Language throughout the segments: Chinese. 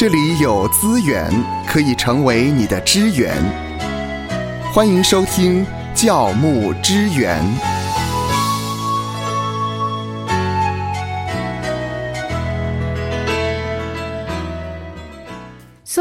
这里有资源可以成为你的支援。欢迎收听教牧支援。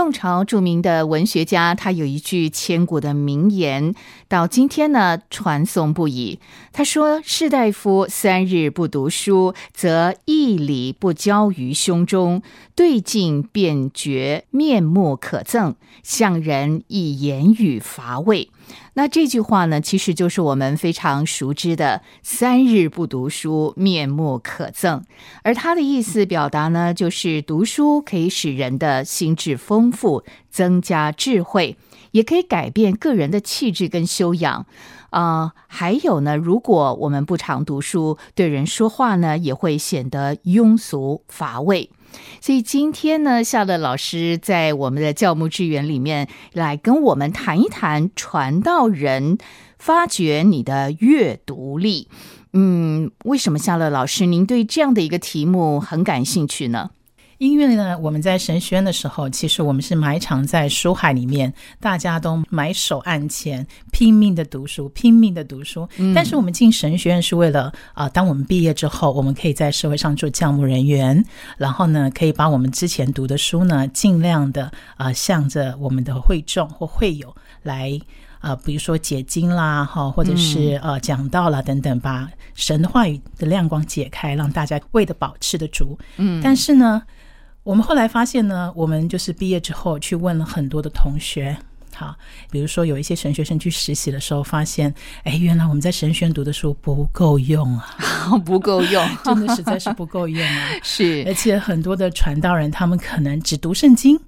宋朝著名的文学家，他有一句千古的名言，到今天呢传颂不已。他说：“士大夫三日不读书，则一礼不交于胸中，对镜便觉面目可憎，向人以言语乏味。”那这句话呢，其实就是我们非常熟知的“三日不读书，面目可憎”。而他的意思表达呢，就是读书可以使人的心智丰富，富增加智慧，也可以改变个人的气质跟修养。啊，还有呢，如果我们不常读书，对人说话呢，也会显得庸俗乏味。所以今天呢，夏乐老师在我们的教牧志愿里面来跟我们谈一谈传道人发掘你的阅读力。嗯，为什么夏乐老师您对这样的一个题目很感兴趣呢？因为呢，我们在神学院的时候，其实我们是埋藏在书海里面，大家都埋首案前，拼命的读书，拼命的读书。但是我们进神学院是为了啊，当我们毕业之后，我们可以在社会上做教牧人员，然后呢，可以把我们之前读的书呢，尽量的啊，向着我们的会众或会友来啊，比如说解经啦，哈，或者是呃讲道啦等等，把神的话语的亮光解开，让大家喂得饱，吃得足。嗯，但是呢。我们后来发现呢，我们就是毕业之后去问了很多的同学，好，比如说有一些神学生去实习的时候，发现，哎，原来我们在神学院读的书不够用啊，不够用，真的实在是不够用啊，是，而且很多的传道人，他们可能只读圣经。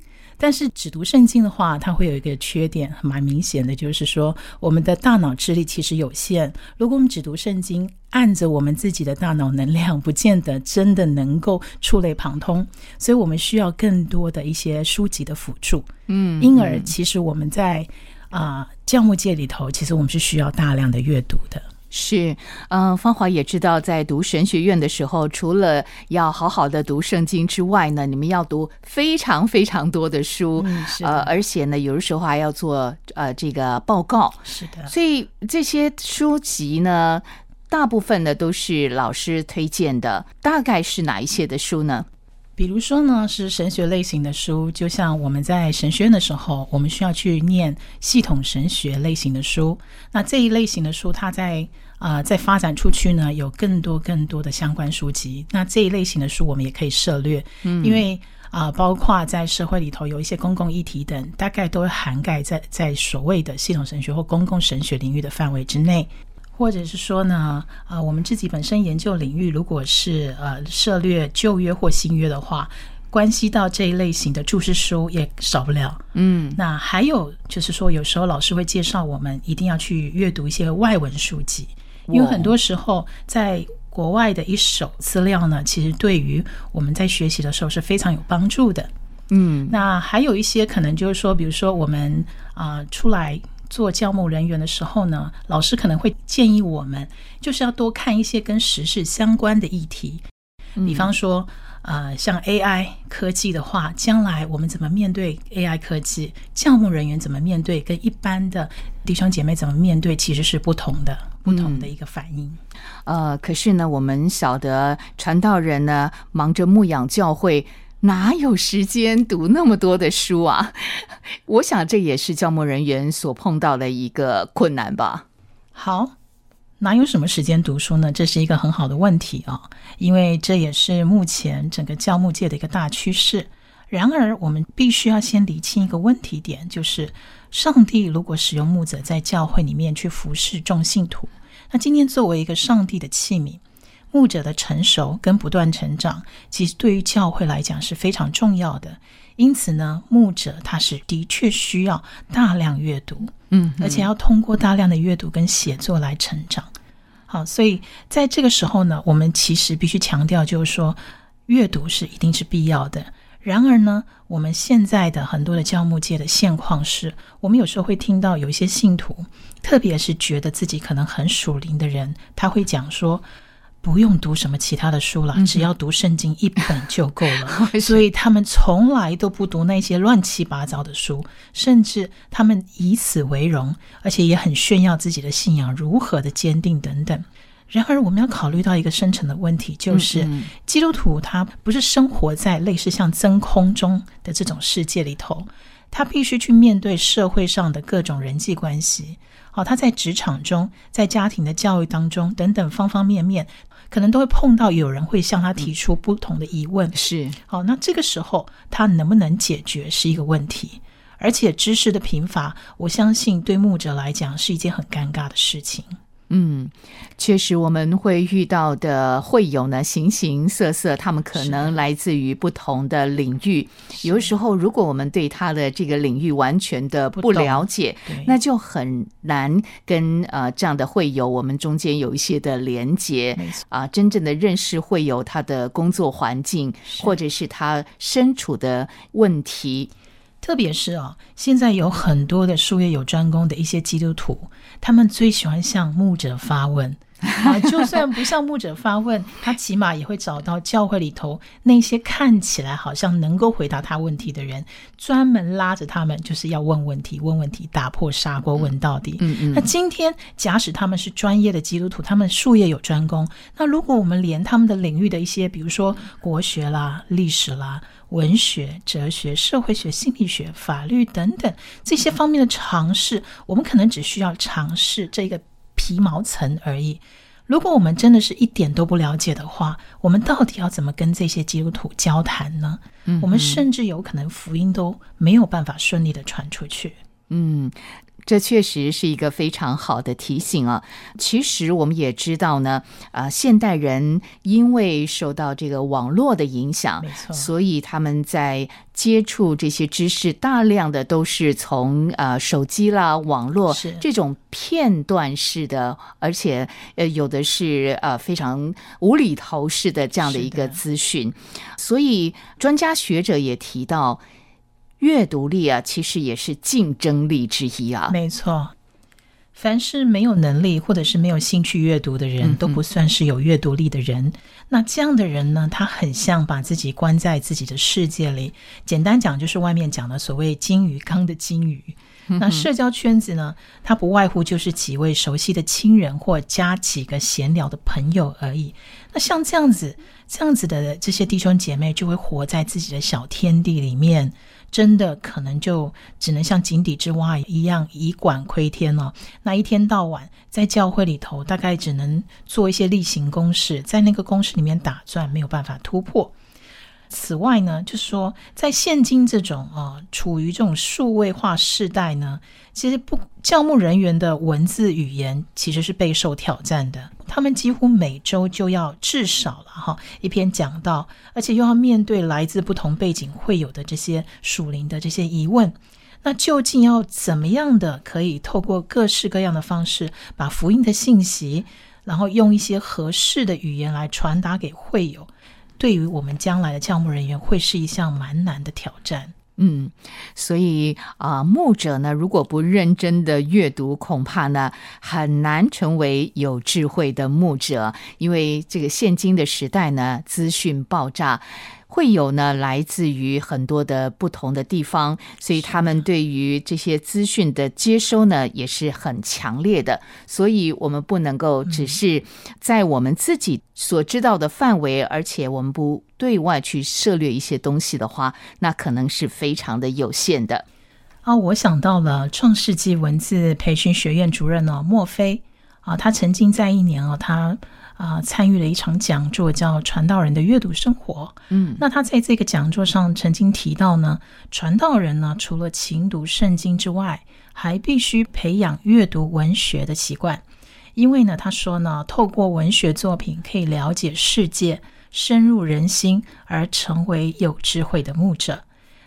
但是只读圣经的话，它会有一个缺点，蛮明显的，就是说我们的大脑智力其实有限。如果我们只读圣经，按着我们自己的大脑能量，不见得真的能够触类旁通。所以我们需要更多的一些书籍的辅助。嗯，因而其实我们在啊教牧界里头，其实我们是需要大量的阅读的。是，嗯，芳华也知道，在读神学院的时候，除了要好好的读圣经之外呢，你们要读非常非常多的书，呃，而且呢，有的时候还要做呃这个报告。是的，所以这些书籍呢，大部分呢都是老师推荐的，大概是哪一些的书呢？比如说呢，是神学类型的书，就像我们在神学院的时候，我们需要去念系统神学类型的书。那这一类型的书，它在啊在发展出去呢，有更多更多的相关书籍。那这一类型的书，我们也可以涉略，嗯，因为啊，包括在社会里头有一些公共议题等，大概都涵盖在在所谓的系统神学或公共神学领域的范围之内。或者是说呢，啊，我们自己本身研究领域，如果是呃涉略旧约或新约的话，关系到这一类型的注释书也少不了。嗯，那还有就是说，有时候老师会介绍我们一定要去阅读一些外文书籍，因为很多时候在国外的一手资料呢，其实对于我们在学习的时候是非常有帮助的。嗯，那还有一些可能就是说，比如说我们啊出来。做教牧人员的时候呢，老师可能会建议我们，就是要多看一些跟时事相关的议题，比方说，呃，像 AI 科技的话，将来我们怎么面对 AI 科技？教牧人员怎么面对？跟一般的弟兄姐妹怎么面对？其实是不同的，不同的一个反应。呃，可是呢，我们晓得传道人呢，忙着牧养教会。哪有时间读那么多的书啊？我想这也是教牧人员所碰到的一个困难吧。好，哪有什么时间读书呢？这是一个很好的问题啊，因为这也是目前整个教牧界的一个大趋势。然而，我们必须要先理清一个问题点，就是上帝如果使用牧者在教会里面去服侍众信徒，那今天作为一个上帝的器皿。牧者的成熟跟不断成长，其实对于教会来讲是非常重要的。因此呢，牧者他是的确需要大量阅读，嗯，而且要通过大量的阅读跟写作来成长。好，所以在这个时候呢，我们其实必须强调，就是说阅读是一定是必要的。然而呢，我们现在的很多的教牧界的现况是，我们有时候会听到有一些信徒，特别是觉得自己可能很属灵的人，他会讲说。不用读什么其他的书了，嗯只要读圣经一本就够了。所以他们从来都不读那些乱七八糟的书，甚至他们以此为荣，而且也很炫耀自己的信仰如何的坚定等等。然而，我们要考虑到一个深层的问题，就是基督徒他不是生活在类似像真空中的这种世界里头，他必须去面对社会上的各种人际关系。好，他在职场中，在家庭的教育当中等等方方面面，可能都会碰到有人会向他提出不同的疑问。是好，那这个时候他能不能解决是一个问题。而且知识的贫乏，我相信对牧者来讲是一件很尴尬的事情。嗯，确实我们会遇到的会友呢，形形色色，他们可能来自于不同的领域。有的时候，如果我们对他的这个领域完全的不了解，那就很难跟呃这样的会友我们中间有一些的连接啊、真正的认识会友他的工作环境，或者是他身处的问题。特别是哦，现在有很多的术业有专攻的一些基督徒，他们最喜欢向牧者发问。啊，就算不向牧者发问，他起码也会找到教会里头那些看起来好像能够回答他问题的人，专门拉着他们，就是要问问题，问问题，打破砂锅问到底。嗯嗯那今天，假使他们是专业的基督徒，他们术业有专攻，那如果我们连他们的领域的一些，比如说国学啦、历史啦、文学、哲学、社会学、心理学、法律等等这些方面的尝试，我们可能只需要尝试这个皮毛层而已。如果我们真的是一点都不了解的话，我们到底要怎么跟这些基督徒交谈呢？我们甚至有可能福音都没有办法顺利的传出去。嗯，这确实是一个非常好的提醒啊。其实我们也知道呢，啊、现代人因为受到这个网络的影响没，错所以他们在接触这些知识，大量的都是从呃手机啦、网络这种片段式的，而且呃有的是呃非常无厘头式的这样的一个资讯，所以专家学者也提到。阅读力啊，其实也是竞争力之一啊。没错，凡是没有能力或者是没有兴趣阅读的人，嗯都不算是有阅读力的人。那这样的人呢，他很像把自己关在自己的世界里。简单讲，就是外面讲的所谓金鱼缸的金鱼。那社交圈子呢，它不外乎就是几位熟悉的亲人或加几个闲聊的朋友而已。那像这样子、这样子的这些弟兄姐妹，就会活在自己的小天地里面，真的可能就只能像井底之蛙一样以管窥天了、那一天到晚在教会里头，大概只能做一些例行公事，在那个公事里面打转，没有办法突破。此外呢，就是说，在现今这种啊、呃处于这种数位化时代呢，其实不教牧人员的文字语言其实是备受挑战的。他们几乎每周就要至少了哈一篇讲道，而且又要面对来自不同背景会有的这些属灵的这些疑问。那究竟要怎么样的可以透过各式各样的方式，把福音的信息，然后用一些合适的语言来传达给会友？对于我们将来的教牧人员，会是一项蛮难的挑战。嗯，所以啊、牧者呢，如果不认真的阅读，恐怕呢很难成为有智慧的牧者，因为这个现今的时代呢，资讯爆炸。会有呢，来自于很多的不同的地方，所以他们对于这些资讯的接收呢，也是很强烈的。所以，我们不能够只是在我们自己所知道的范围，而且我们不对外去涉猎一些东西的话，那可能是非常的有限的。啊，我想到了创世纪文字培训学院主任呢，墨菲啊，他曾经在一年啊，他啊参与了一场讲座，叫《传道人的阅读生活》。嗯，那他在这个讲座上曾经提到呢，传道人呢，除了勤读圣经之外，还必须培养阅读文学的习惯，因为呢，他说呢，透过文学作品可以了解世界，深入人心，而成为有智慧的牧者。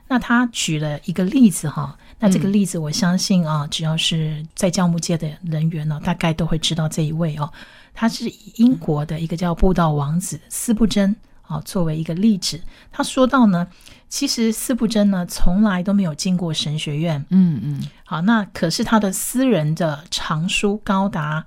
那他举了一个例子哈，那这个例子我相信啊，只要是在教牧界的人员呢，大概都会知道这一位哦。他是以英国的一个叫布道王子斯布珍啊作为一个例子。他说到呢，其实斯布珍呢从来都没有进过神学院，嗯嗯，好，那可是他的私人的藏书高达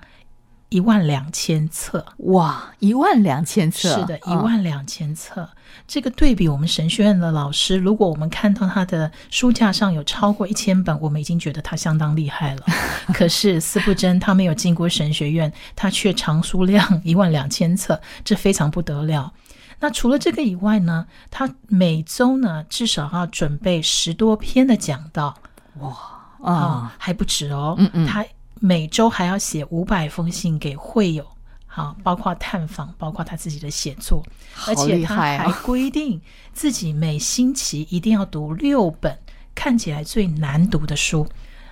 一万两千册。哇，一万两千册，是的，一嗯万两千册。这个对比我们神学院的老师，如果我们看到他的书架上有超过一千本，我们已经觉得他相当厉害了。可是司布真他没有进过神学院，他却藏书量 一万两千册，这非常不得了。那除了这个以外呢，他每周呢至少要准备十多篇的讲道啊啊，还不止哦。嗯嗯他每周还要写五百封信给会友，好，包括探访，包括他自己的写作，而且他还啊！规定自己每星期一定要读六本看起来最难读的书。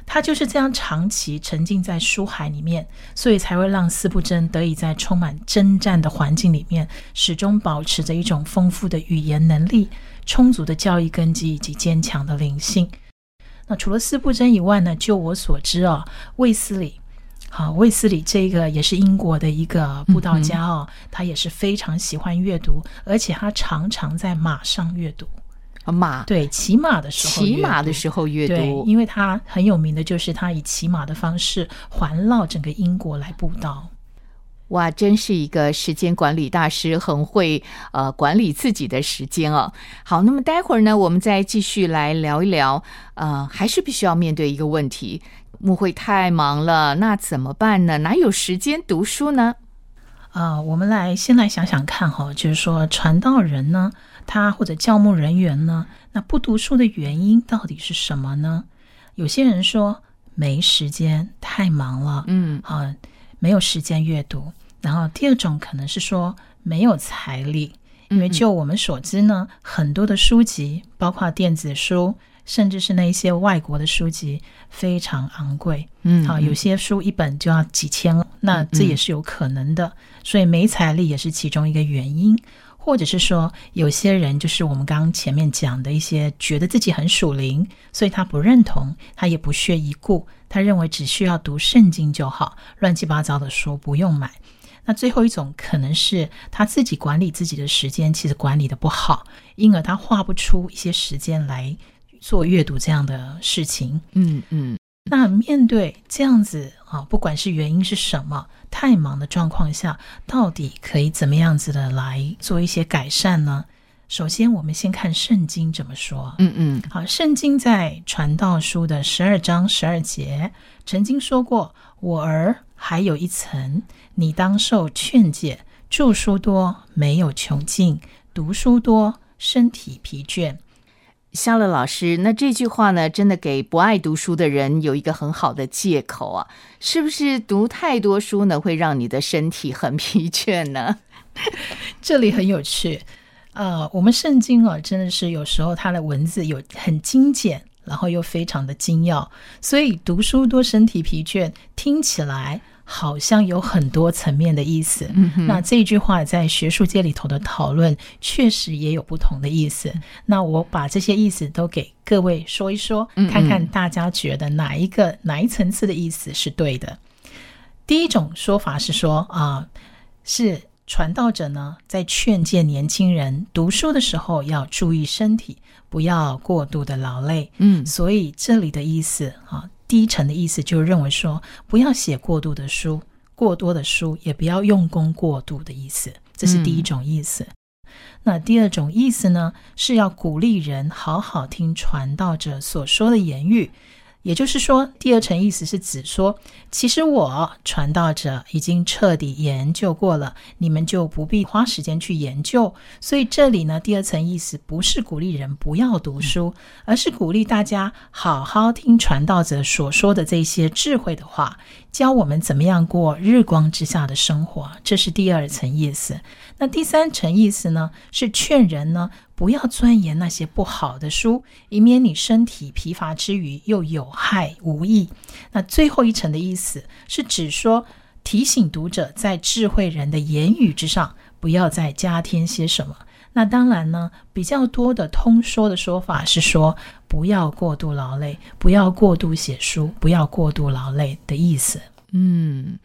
他就是这样长期沉浸在书海里面，所以才会让斯布真得以在充满征战的环境里面，始终保持着一种丰富的语言能力、充足的教育根基以及坚强的灵性。那除了斯布真以外呢，就我所知啊，卫斯理，好，卫斯理这个也是英国的一个布道家哦，他也是非常喜欢阅读，而且他常常在马上阅读，马对，骑马的时候，骑马的时候阅对，读，因为他很有名的就是他以骑马的方式环绕整个英国来布道。哇，真是一个时间管理大师，很会呃管理自己的时间哦。好，那么待会儿呢，我们再继续来聊一聊，呃，还是必须要面对一个问题，牧会太忙了，那怎么办呢？哪有时间读书呢？啊、我们来先来想想看哈，就是说传道人呢，他或者教牧人员呢，那不读书的原因到底是什么呢？有些人说没时间，太忙了，嗯啊，没有时间阅读。然后第二种可能是说没有财力，因为就我们所知呢，很多的书籍，包括电子书，甚至是那一些外国的书籍，非常昂贵。嗯啊，有些书一本就要几千，那这也是有可能的。所以没财力也是其中一个原因，或者是说有些人就是我们刚刚前面讲的一些觉得自己很属灵，所以他不认同，他也不屑一顾，他认为只需要读圣经就好，乱七八糟的书不用买。那最后一种可能是他自己管理自己的时间，其实管理的不好，因而他画不出一些时间来做阅读这样的事情。嗯嗯那面对这样子啊，不管是原因是什么，太忙的状况下，到底可以怎么样子的来做一些改善呢？首先，我们先看圣经怎么说。嗯嗯好，圣经在传道书的十二章十二节曾经说过：“我儿，还有一层，你当受劝诫。著书多，没有穷尽；读书多，身体疲倦。”夏乐老师，那这句话呢，真的给不爱读书的人有一个很好的借口啊！是不是读太多书呢，会让你的身体很疲倦呢？这里很有趣，呃，我们圣经啊，真的是有时候它的文字有很精简，然后又非常的精要，所以读书多身体疲倦，听起来好像有很多层面的意思。那这句话在学术界里头的讨论，确实也有不同的意思。那我把这些意思都给各位说一说，嗯嗯看看大家觉得哪一个哪一层次的意思是对的。第一种说法是说啊、是传道者呢在劝诫年轻人读书的时候要注意身体，不要过度的劳累。嗯所以这里的意思啊，第一层的意思就认为说，不要写过度的书，过多的书，也不要用功过度的意思，这是第一种意思。那第二种意思呢，是要鼓励人好好听传道者所说的言语。也就是说，第二层意思是指说，其实我传道者已经彻底研究过了，你们就不必花时间去研究。所以这里呢，第二层意思不是鼓励人不要读书，而是鼓励大家好好听传道者所说的这些智慧的话，教我们怎么样过日光之下的生活。这是第二层意思。那第三层意思呢，是劝人呢不要钻研那些不好的书，以免你身体疲乏之余又有害无益。那最后一层的意思是指说，提醒读者在智慧人的言语之上，不要再加添些什么。那当然呢，比较多的通说的说法是说，不要过度劳累，不要过度写书，不要过度劳累的意思。嗯，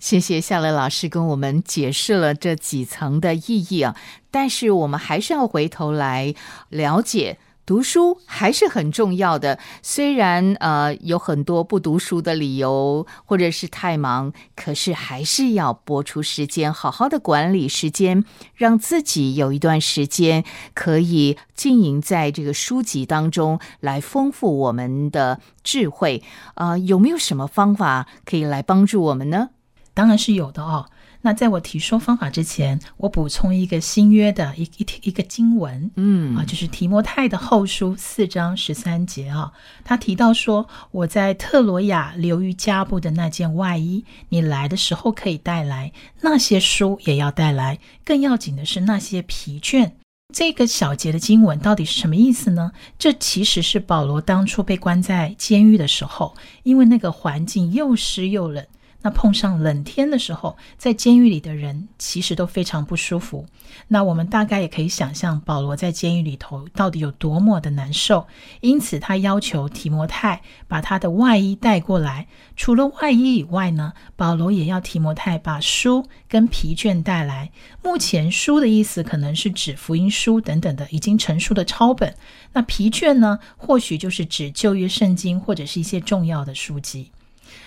谢谢夏乐老师跟我们解释了这几层的意义啊。但是我们还是要回头来了解读书还是很重要的，虽然呃有很多不读书的理由，或者是太忙，可是还是要拨出时间，好好的管理时间，让自己有一段时间可以经营在这个书籍当中，来丰富我们的智慧。啊，有没有什么方法可以来帮助我们呢？当然是有的哦。那在我提说方法之前，我补充一个新约的一一一个经文，嗯啊，就是提摩太的后书四章十三节啊，他提到说，我在特罗亚留于加布的那件外衣，你来的时候可以带来，那些书也要带来，更要紧的是那些疲倦。这个小节的经文到底是什么意思呢？这其实是保罗当初被关在监狱的时候，因为那个环境又湿又冷。那碰上冷天的时候，在监狱里的人其实都非常不舒服。那我们大概也可以想象，保罗在监狱里头到底有多么的难受。因此，他要求提摩太把他的外衣带过来。除了外衣以外呢，保罗也要提摩太把书跟皮卷带来。目前书的意思可能是指福音书等等的已经成书的抄本。那皮卷呢，或许就是指旧约圣经或者是一些重要的书籍。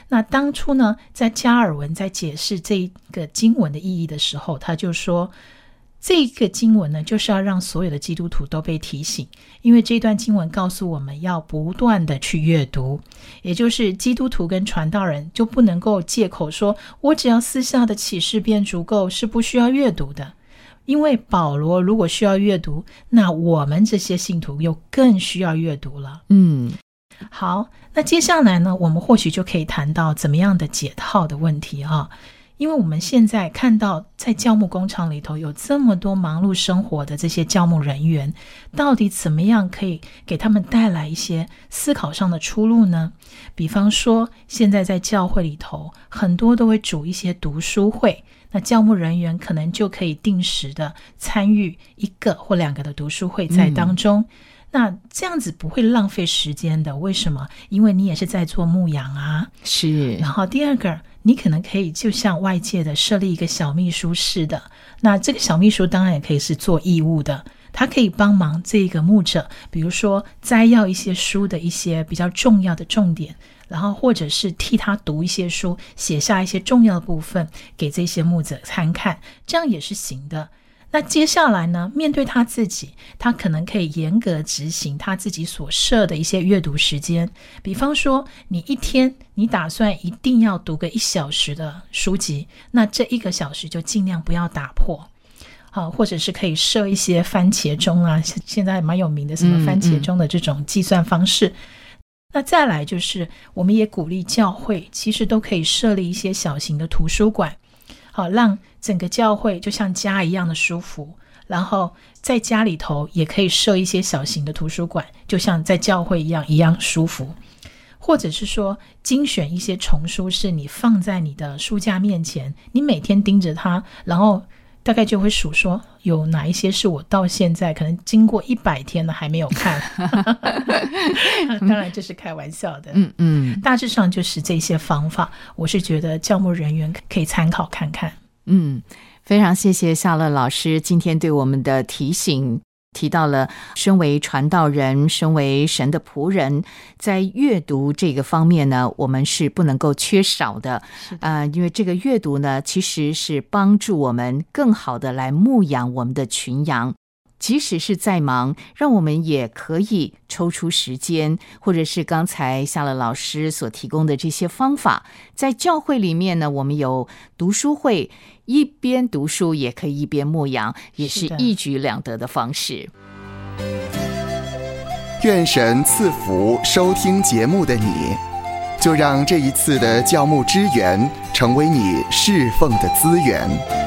那当初呢，在加尔文在解释这个经文的意义的时候，他就说，这个经文呢，就是要让所有的基督徒都被提醒，因为这段经文告诉我们要不断的去阅读，也就是基督徒跟传道人就不能够借口说，我只要私下的启示便足够，是不需要阅读的。因为保罗如果需要阅读，那我们这些信徒又更需要阅读了。嗯。好，那接下来呢，我们或许就可以谈到怎么样的解套的问题啊。因为我们现在看到，在教牧工厂里头有这么多忙碌生活的这些教牧人员，到底怎么样可以给他们带来一些思考上的出路呢？比方说，现在在教会里头，很多都会组一些读书会，那教牧人员可能就可以定时的参与一个或两个的读书会在当中。那这样子不会浪费时间的，为什么？因为你也是在做牧羊啊。是。然后第二个，你可能可以就像外界的设立一个小秘书似的。那这个小秘书当然也可以是做义务的，他可以帮忙这个牧者，比如说摘要一些书的一些比较重要的重点，然后或者是替他读一些书，写下一些重要的部分给这些牧者参看，这样也是行的。那接下来呢？面对他自己，他可能可以严格执行他自己所设的一些阅读时间。比方说，你一天你打算一定要读个一小时的书籍，那这一个小时就尽量不要打破。好，或者是可以设一些番茄钟啊，现在蛮有名的什么番茄钟的这种计算方式。那再来就是，我们也鼓励教会，其实都可以设立一些小型的图书馆。好，让整个教会就像家一样的舒服。然后在家里头也可以设一些小型的图书馆，就像在教会一样一样舒服。或者是说，精选一些丛书，是你放在你的书架面前，你每天盯着它，然后。大概就会数说有哪一些是我到现在可能经过一百天了还没有看，当然这是开玩笑的。嗯嗯，大致上就是这些方法，我是觉得教牧人员可以参考看看。嗯，非常谢谢夏乐老师今天对我们的提醒。提到了，身为传道人，身为神的仆人，在阅读这个方面呢，我们是不能够缺少的。啊，因为这个阅读呢，其实是帮助我们更好的来牧养我们的群羊。即使是再忙，让我们也可以抽出时间，或者是刚才夏乐老师所提供的这些方法，在教会里面呢，我们有读书会。一边读书也可以一边牧羊，也是一举两得的方式。愿神赐福收听节目的你，就让这一次的教牧支援成为你侍奉的资源。